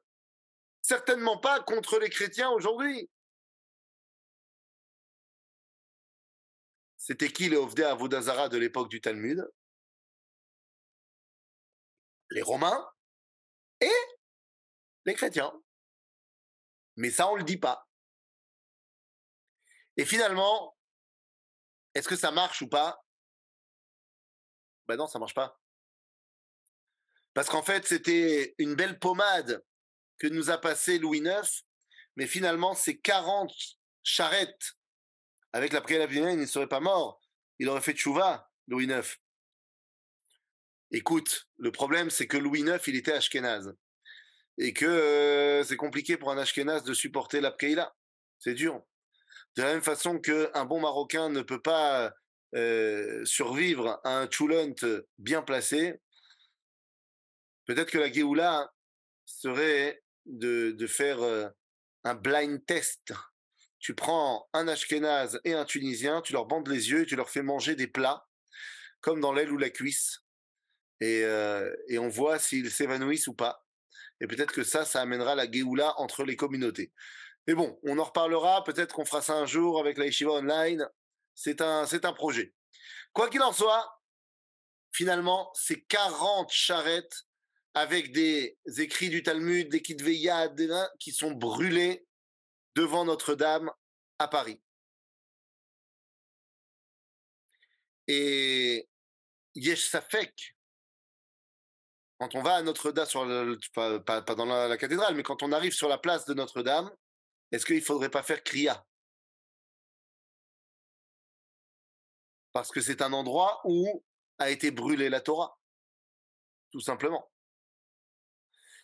Certainement pas contre les chrétiens aujourd'hui. C'était qui les Ovdé Avodazara de l'époque du Talmud? Les Romains et les chrétiens. Mais ça, on ne le dit pas. Et finalement, est-ce que ça marche ou pas? Ben non, ça marche pas. Parce qu'en fait, c'était une belle pommade que nous a passé Louis IX, mais finalement, ces 40 charrettes avec la prière il ne serait pas mort. Il aurait fait tchouva, Louis IX. Écoute, le problème, c'est que Louis IX, il était ashkénaze. Et que euh, c'est compliqué pour un ashkénaze de supporter l'Abkeïla. C'est dur. De la même façon qu'un bon Marocain ne peut pas euh, survivre à un tchoulent bien placé, peut-être que la Géoula serait de, de faire euh, un blind test tu prends un Ashkénaze et un Tunisien, tu leur bandes les yeux et tu leur fais manger des plats, comme dans l'aile ou la cuisse. Et, euh, et on voit s'ils s'évanouissent ou pas. Et peut-être que ça, ça amènera la Géoula entre les communautés. Mais bon, on en reparlera. Peut-être qu'on fera ça un jour avec la Yeshiva Online. C'est un, c'est un projet. Quoi qu'il en soit, finalement, c'est 40 charrettes avec des écrits du Talmud, des Kitveyad, qui sont brûlés devant Notre-Dame à Paris. Et Yesh Safek, quand on va à Notre-Dame, sur pas, dans la, cathédrale, mais quand on arrive sur la place de Notre-Dame, est-ce qu'il ne faudrait pas faire Kriya Parce que c'est un endroit où a été brûlée la Torah, tout simplement.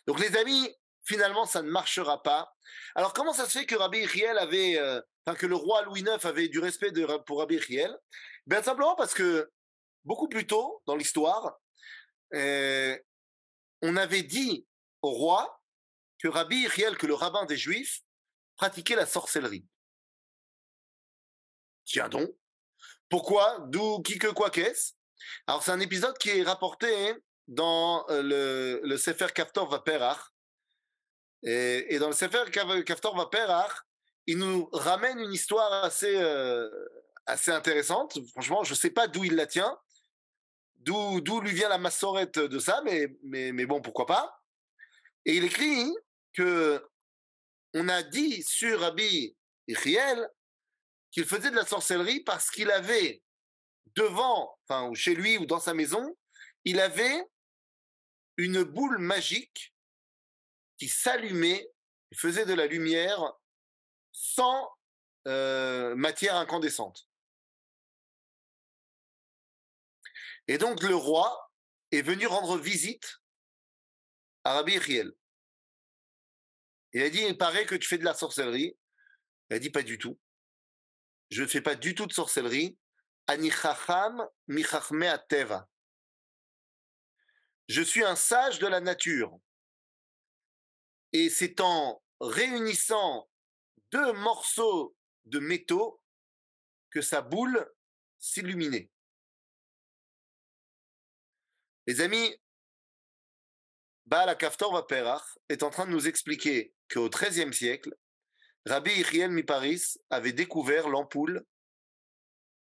Donc les amis, finalement, ça ne marchera pas. Alors, comment ça se fait que Rabbi avait, euh, que le roi Louis IX avait du respect de, pour Rabbi Riel Bien simplement parce que beaucoup plus tôt dans l'histoire, euh, on avait dit au roi que Rabbi Riel, que le rabbin des Juifs, pratiquait la sorcellerie. Tiens donc. Pourquoi? D'où qui que quoi qu'est-ce? Alors, c'est un épisode qui est rapporté dans euh, le, le Sefer Kaftor Vaperach, et, dans le Sefer Kaftor Vaperach, il nous ramène une histoire assez, euh, assez intéressante. Franchement, je ne sais pas d'où il la tient, d'où, d'où lui vient la massorette de ça, mais, mais, mais bon, pourquoi pas. Et il écrit que on a dit sur Rabbi Ichiel qu'il faisait de la sorcellerie parce qu'il avait devant, enfin, chez lui ou dans sa maison, il avait une boule magique qui s'allumait, faisait de la lumière sans euh, matière incandescente. Et donc le roi est venu rendre visite à Rabbi Riel. Il a dit, il paraît que tu fais de la sorcellerie. Il a dit, pas du tout. Je ne fais pas du tout de sorcellerie. Je suis un sage de la nature. Et c'est en réunissant deux morceaux de métaux que sa boule s'illuminait. Les amis, Baal Kaftor Vaperach est en train de nous expliquer qu'au XIIIe siècle, Rabbi Ichiel Miparis avait découvert l'ampoule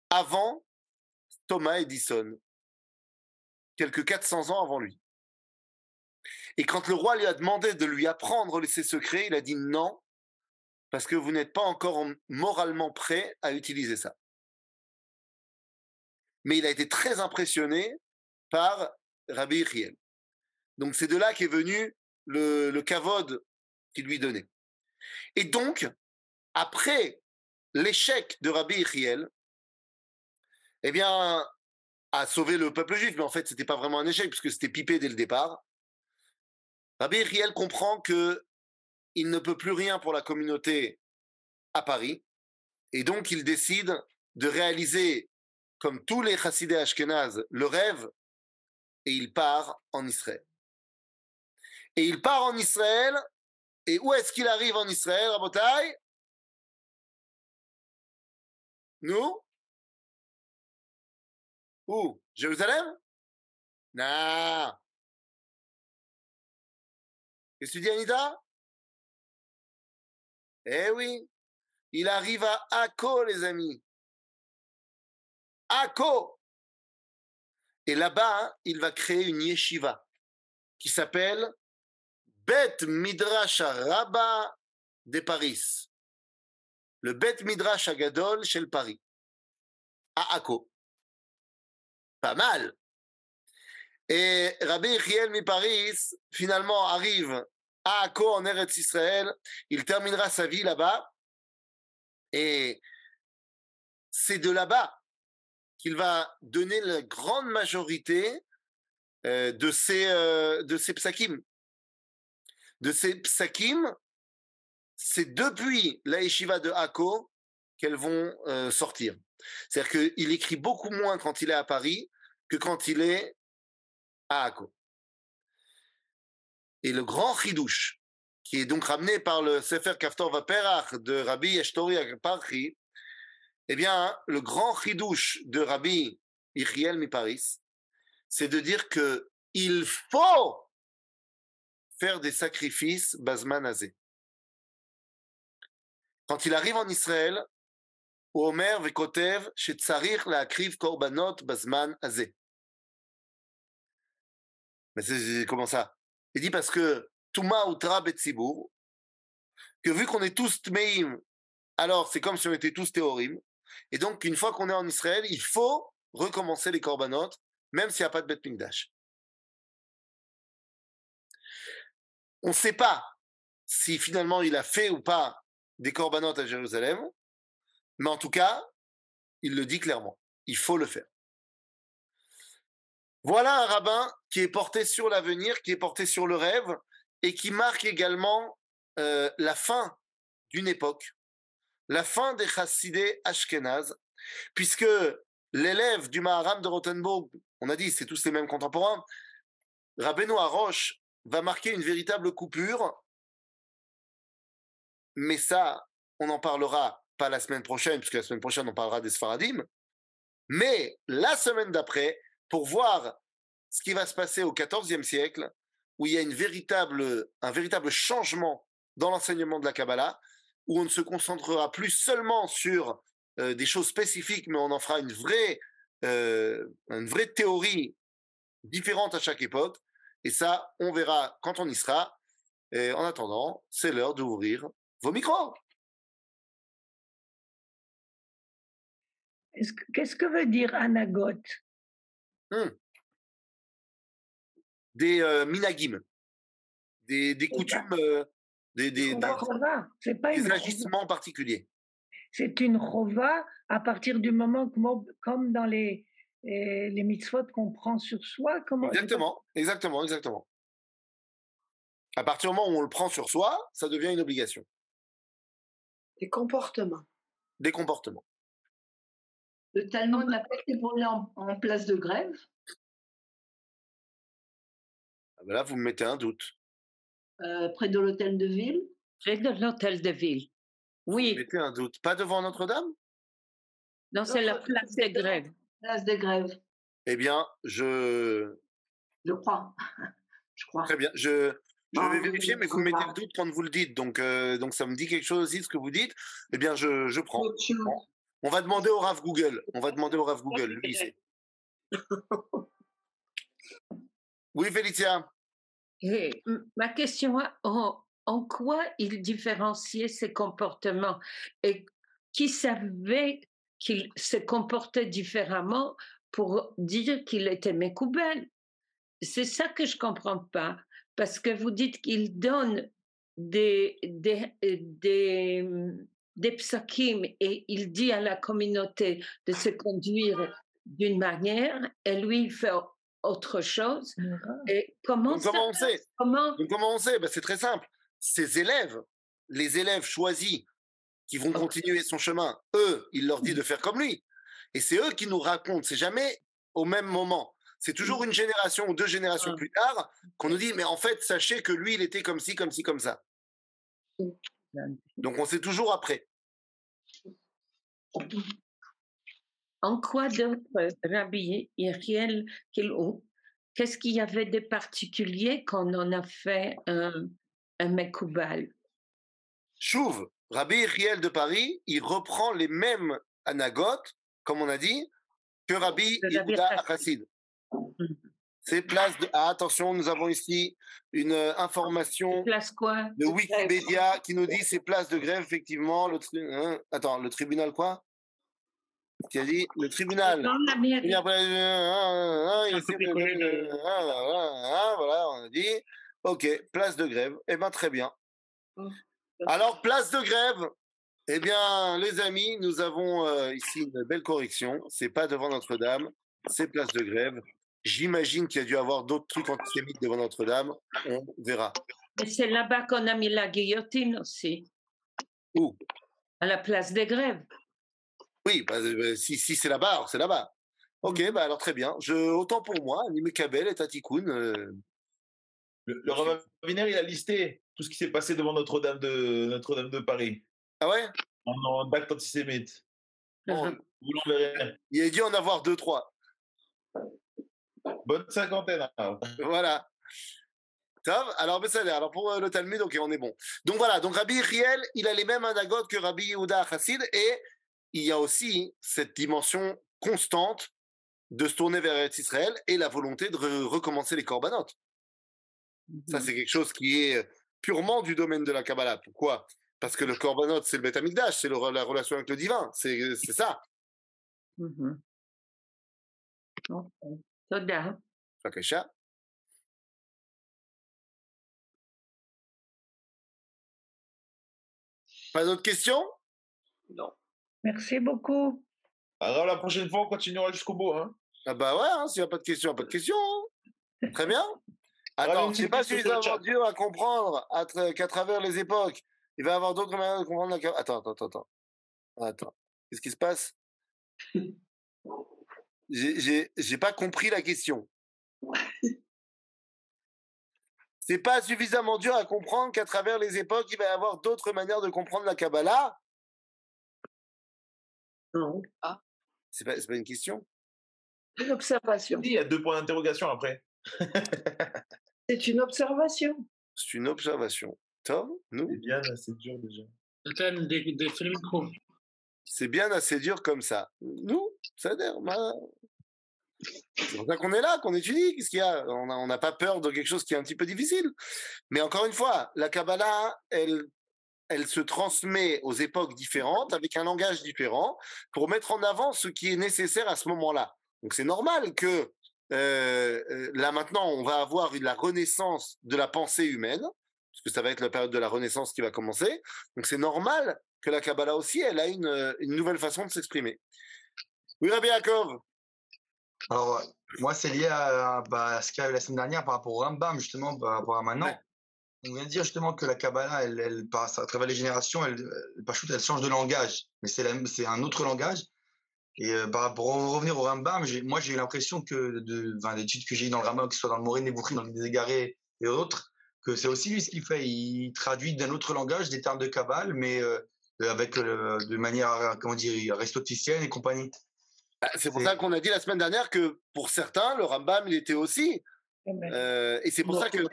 avant Thomas Edison, quelques 400 ans avant lui. Et quand le roi lui a demandé de lui apprendre ses secrets, il a dit non, parce que vous n'êtes pas encore moralement prêt à utiliser ça. mais il a été très impressionné par Rabbi Yechiel. Donc c'est de là qu'est venu le, le kavod qu'il lui donnait. Et donc, après l'échec de Rabbi Yechiel, eh bien, a sauvé le peuple juif, mais en fait, c'était pas vraiment un échec puisque c'était pipé dès le départ. Rabbi Yechiel comprend que il ne peut plus rien pour la communauté à Paris, et donc il décide de réaliser, comme tous les chassidés ashkénazes, le rêve, et il part en Israël. Et il part en Israël, et où est-ce qu'il arrive en Israël, Rabotai Nous? Où? Jérusalem? Non. Qu'est-ce que tu dis, Anita? Eh oui, il arrive à Akko, les amis. Akko Et là-bas, il va créer une yeshiva qui s'appelle Bet Midrash Rabba de Paris. Le Bet Midrash Agadol chez le Paris. À Akko. Pas mal. Et Rabbi Yechiel mi Paris, finalement, arrive à en Eretz Israël. Il terminera sa vie là-bas. Et c'est de là-bas qu'il va donner la grande majorité euh, de ces, euh, de ces psakim. De ces psakim, c'est depuis la yeshiva de Akko qu'elles vont euh, sortir. C'est-à-dire qu'il écrit beaucoup moins quand il est à Paris que quand il est à Akko. Et le grand chidouche, qui est donc ramené par le Sefer Kaftor Vaperach de Rabbi Eshtori Parchi, eh bien, le grand chidouche de Rabbi Ichiel Miparis, c'est de dire que il faut faire des sacrifices Bazman Azé. Quand il arrive en Israël, Omer Vekotev, la Akriv Korbanot Bazman Azé. Mais comment ça? Il dit parce que Touma Utra Betsibour, que vu qu'on est tous Tmeim, alors c'est comme si on était tous Théorim, et donc une fois qu'on est en Israël, il faut recommencer les Korbanot, même s'il n'y a pas de Bet Mikdash. On ne sait pas si finalement il a fait ou pas des Korbanot à Jérusalem, mais en tout cas, il le dit clairement, il faut le faire. Voilà un rabbin qui est porté sur l'avenir, qui est porté sur le rêve et qui marque également euh, la fin d'une époque, la fin des chassidés ashkénazes, puisque l'élève du Maharam de Rothenburg, on a dit c'est tous les mêmes contemporains, Rabbeinu Harosh va marquer une véritable coupure, mais ça, on n'en parlera pas la semaine prochaine, puisque la semaine prochaine on parlera des Sfaradim, mais la semaine d'après, pour voir ce qui va se passer au XIVe siècle, où il y a un véritable changement dans l'enseignement de la Kabbalah, où on ne se concentrera plus seulement sur euh, des choses spécifiques, mais on en fera une vraie, euh, une vraie théorie différente à chaque époque. Et ça, on verra quand on y sera. En attendant, c'est l'heure d'ouvrir vos micros. Qu'est-ce que veut dire anagote? Hmm. Des euh, minagim, des, des coutumes, euh, des, des, des, pas des agissements particuliers. C'est une rova à partir du moment que, comme dans les, les, les mitzvot qu'on prend sur soi. Comment, exactement, exactement, exactement. À partir du moment où on le prend sur soi, ça devient une obligation. Des comportements. Des comportements. Le Talmud n'a pas été pour en, en place de grève ah ben Là, vous me mettez un doute. euh, Près de l'hôtel de ville Près de l'hôtel de ville. Oui. Vous me mettez un doute. Pas devant Notre-Dame? Non, c'est la place des grèves. Place des grèves, Eh bien, je. je crois. je crois. Très bien. Je, je vais vérifier, mais je vous me mettez le doute quand vous le dites. Donc, euh, donc ça me dit quelque chose aussi, ce que vous dites. Eh bien, je, je prends. Autre chose. On va demander au RAF Google. On va demander au RAF Google, lui, il sait. Oui, Félicia. Et ma question, en, en quoi il différenciait ses comportements? Et qui savait qu'il se comportait différemment pour dire qu'il était Mekoubel. C'est ça que je comprends pas. Parce que vous dites qu'il donne des, des, des, des psakim et il dit à la communauté de se conduire d'une manière et lui il fait autre chose. Et comment, Donc, comment on sait? Comment Donc, comment on sait? Ben, C'est très simple. Ses élèves, les élèves choisis qui vont continuer son chemin, eux, il leur dit de faire comme lui. Et c'est eux qui nous racontent. C'est jamais au même moment. C'est toujours une génération ou deux générations Ah. plus tard qu'on nous dit, mais en fait, sachez que lui, il était comme ci, comme ci, comme ça. Donc on sait toujours après. En quoi d'autre, Rabbi Iriel Kilou, qu'est-ce qu'il y avait de particulier qu'on en a fait un, un Mekoubal Chouve, Rabbi Riel de Paris, il reprend les mêmes anagotes, comme on a dit, que Rabbi Yehuda Chassid. Mhm. C'est place de... Ah, attention, nous avons ici une euh, information Place quoi? de Wikipédia qui nous dit c'est place de grève, effectivement. Le tri- hein, Attends, le tribunal quoi? Qui a dit Le tribunal. Dans la mairie. Il de- hein, hein, Voilà, on a dit. Ok, place de grève. Eh bien, très bien. Alors, place de grève. Eh bien, les amis, nous avons euh, ici une belle correction. C'est pas devant Notre-Dame, c'est place de grève. J'imagine qu'il y a dû avoir d'autres trucs antisémites devant Notre-Dame. On verra. Mais c'est là-bas qu'on a mis la guillotine aussi. Où? À la place des grèves. Oui, bah, euh, si, si c'est là-bas, alors c'est là-bas. Ok, bah alors très bien. Je, autant pour moi, Nimé Kabel et Tatikoun. euh, Le, le il a listé tout ce qui s'est passé devant Notre-Dame de, Notre-Dame de Paris, Ah ouais? En, en d'actes antisémites. Bon, Vous l'enverrez. Il a dû en avoir deux, trois. Bonne cinquantaine. Voilà. Top. Alors, ben, ça a l'air. Alors, pour euh, le Talmud, ok, on est bon. Donc, voilà. Donc, Rabbi Riel, il a les mêmes anagotes que Rabbi Yehuda Chassid. Et il y a aussi cette dimension constante de se tourner vers Israël et la volonté de re- recommencer les corbanotes. Ça, c'est quelque chose qui est purement du domaine de la Kabbalah. Pourquoi? Parce que le korbanot, c'est le Beth Amikdash, c'est la relation avec le divin. C'est ça. Mhm. Ok. Toda. Bבקשה. Pas d'autres questions Merci beaucoup. Alors, la prochaine fois, on continuera jusqu'au bout. Hein. Ah bah ouais, hein, s'il n'y a pas de questions, pas de questions. hein. Très bien. Attends, une c'est petite pas question sur le suffisamment chat. dur à comprendre à tra- qu'à travers les époques, il va y avoir d'autres manières de comprendre la Kabbalah. Attends, attends, attends, attends. Attends. Qu'est-ce qui se passe J'ai pas compris la question. C'est pas suffisamment dur à comprendre qu'à travers les époques, il va y avoir d'autres manières de comprendre la Kabbalah? Non. Ah. C'est pas, pas une question? Une observation. Il y a deux points d'interrogation après. c'est une observation. C'est une observation. Tom, nous? C'est bien, c'est dur déjà. Des, des, films c'est bien assez dur comme ça. Nous, ça l'air. ma- C'est pour ça qu'on est là, qu'on étudie. Qu'est-ce qu'il y a? On n'a pas peur de quelque chose qui est un petit peu difficile. Mais encore une fois, la Kabbalah, elle, elle se transmet aux époques différentes, avec un langage différent, pour mettre en avant ce qui est nécessaire à ce moment-là. Donc c'est normal que euh, euh, là maintenant, on va avoir la renaissance de la pensée humaine, parce que ça va être la période de la renaissance qui va commencer. Donc c'est normal que la Kabbalah aussi, elle a une, euh, une nouvelle façon de s'exprimer. Oui, Rabbi Yaakov Alors, euh, moi, c'est lié à, bah, à ce qu'il y a eu la semaine dernière par rapport au Rambam, justement, par rapport à maintenant. Ouais. On vient de dire justement que la Kabbalah, elle, elle passe à travers les générations, elle, elle, elle change de langage, mais c'est un autre langage. Et euh, rapport, pour revenir au Rambam, moi, j'ai eu l'impression que, de, enfin, d'études que j'ai eues dans le Rambam, que ce soit dans le Moré Nebuchim, dans les Égarés et autres, que c'est aussi lui ce qu'il fait. Il traduit d'un autre langage des termes de Kabbale, mais euh, avec euh, de manière, comment dire, aristoticienne et compagnie. Bah, C'est pour ça qu'on a dit la semaine dernière que pour certains, le Rambam, il était aussi. Euh, et c'est pour ça que.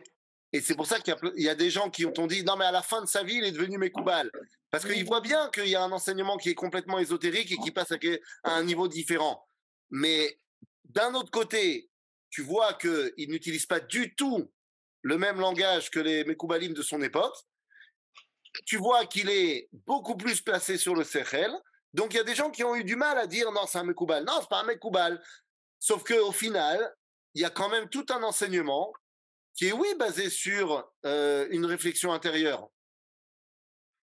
Et c'est pour ça qu'il y a, y des gens qui ont dit non mais à la fin de sa vie il est devenu Mekoubal parce qu'ils voient bien qu'il y a un enseignement qui est complètement ésotérique et qui passe à un niveau différent. Mais d'un autre côté, tu vois que il n'utilise pas du tout le même langage que les Mekoubalim de son époque. Tu vois qu'il est beaucoup plus placé sur le Sechel. Donc il y a des gens qui ont eu du mal à dire non c'est un Mekoubal. Non c'est pas un Mekoubal. Sauf qu'au final, il y a quand même tout un enseignement qui est, oui, basé sur euh, une réflexion intérieure.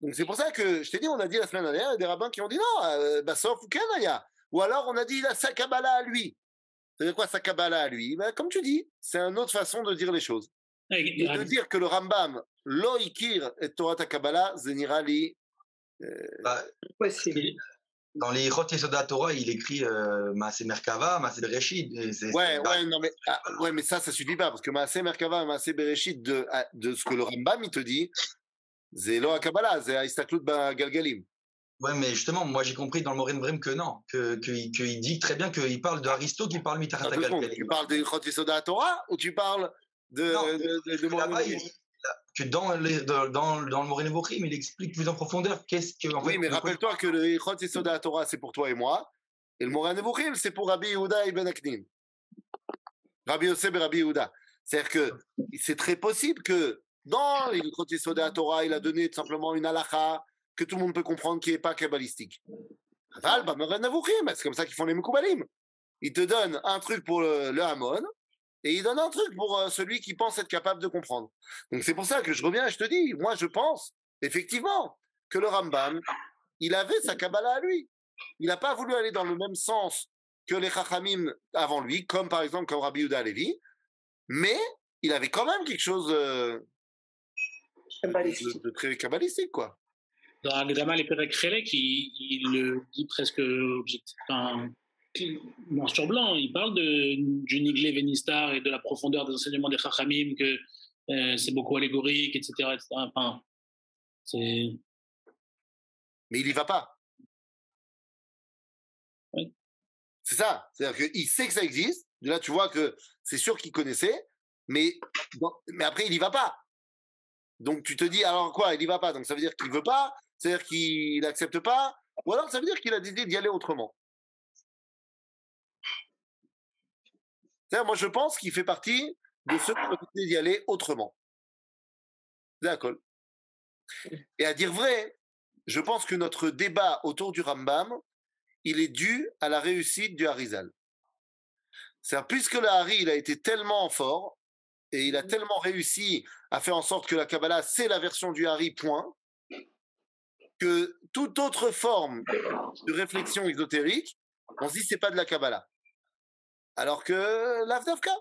Donc c'est pour ça que je t'ai dit, on a dit la semaine dernière, il y a des rabbins qui ont dit non, euh, ou Kanaya. Ou alors on a dit il a sa Kabbalah à lui. C'est quoi sa Kabbalah à lui? Ben, Comme tu dis, c'est une autre façon de dire les choses. Et de dire que le Rambam, lo ikir et Torah Kabbalah, zenirali. Bah, Possible. dans les Yesoda Torah, il écrit euh, Merkava, Maaseh Bereshit. Ouais, ouais, non, mais, ah, ouais, mais ça, ça suffit pas, parce que Maaseh Merkava et Maaseh Bereshit, de, ah, de ce que le Rambam, il te dit, c'est lo Kabbalah, c'est Aistaklut ba Galgalim. Ouais, mais justement, moi j'ai compris dans le Morin Brim que non, que qu'il qu'il dit très bien qu'il parle d'Aristo qui parle Galgalim. tu parles des Yesoda Torah ou tu parles de, Non, de, de, de que dans, les, dans, dans, dans le Brim, il explique plus en profondeur qu'est-ce que. Oui, fait, mais rappelle-toi que le Chot Yesoda Torah, c'est pour toi et moi, et le Nebuchim, c'est pour Rabbi Yehuda Ibn Aknin. Rabbi Yosef et Rabbi Yehuda. C'est-à-dire que c'est très possible que dans les Chot Yesoda Torah, il a donné tout simplement une halakha que tout le monde peut comprendre qui n'est pas kabbalistique. Aval, bah, c'est comme ça qu'ils font les Mekoubalim. Ils te donnent un truc pour le, le Hamon, et ils donnent un truc pour euh, celui qui pense être capable de comprendre. Donc c'est pour ça que je reviens et je te dis, moi je pense effectivement que le Rambam, il avait sa Kabbalah à lui. Il n'a pas voulu aller dans le même sens que les Chachamim avant lui, comme par exemple comme Rabbi Yehuda Levi, mais il avait quand même quelque chose euh, de, de très kabbalistique, quoi. Dans Agdama les Perek il, il le dit presque objectif, enfin, noir sur blanc. Il parle de, du Niglé Vénistar et de la profondeur des enseignements des Chachamim, que euh, c'est beaucoup allégorique, etc. etc. Enfin, c'est. Mais il y va pas. C'est ça. C'est-à-dire qu'il sait que ça existe. Là, tu vois que c'est sûr qu'il connaissait, mais, bon, mais après, il y va pas. Donc, tu te dis, alors quoi, il y va pas. Donc, ça veut dire qu'il veut pas, c'est-à-dire qu'il n'accepte pas, ou alors ça veut dire qu'il a décidé d'y aller autrement. Moi, je pense qu'il fait partie de ceux qui ont décidé d'y aller autrement. D'accord. Et à dire vrai, je pense que notre débat autour du Rambam, il est dû à la réussite du Harizal. C'est-à-dire, puisque le Hari, il a été tellement fort, et il a tellement réussi à faire en sorte que la Kabbalah, c'est la version du Hari, point, que toute autre forme de réflexion ésotérique, on se dit, c'est pas de la Kabbalah. Alors que l'Avdavka,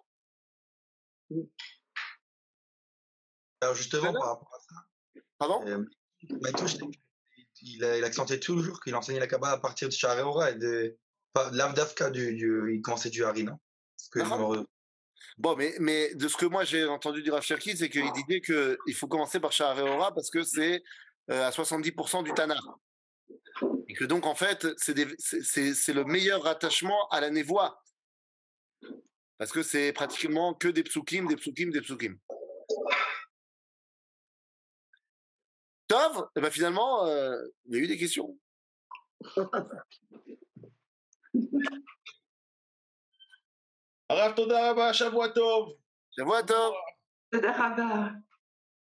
Alors justement, par rapport à ça, pardon? euh, Matouche, il, a- il accentuait toujours qu'il enseignait la Kabbalah à partir de Shareora et de. De l'Avdavka, du, du, il commençait du Hari, non? Parce que Ah. je me- Bon, mais, mais de ce que moi j'ai entendu du Rav Cherki, c'est qu'il disait qu'il faut commencer par Sha'areora parce que c'est euh, à 70% du Tanakh. Et que donc, en fait, c'est le meilleur rattachement à la névoie. Parce que c'est pratiquement que des psukim, des psukim, des psukim. Tov, et finalement, euh, il y a eu des questions. Araf, Toda Rabba, Shavua Tov. Shavua Tov.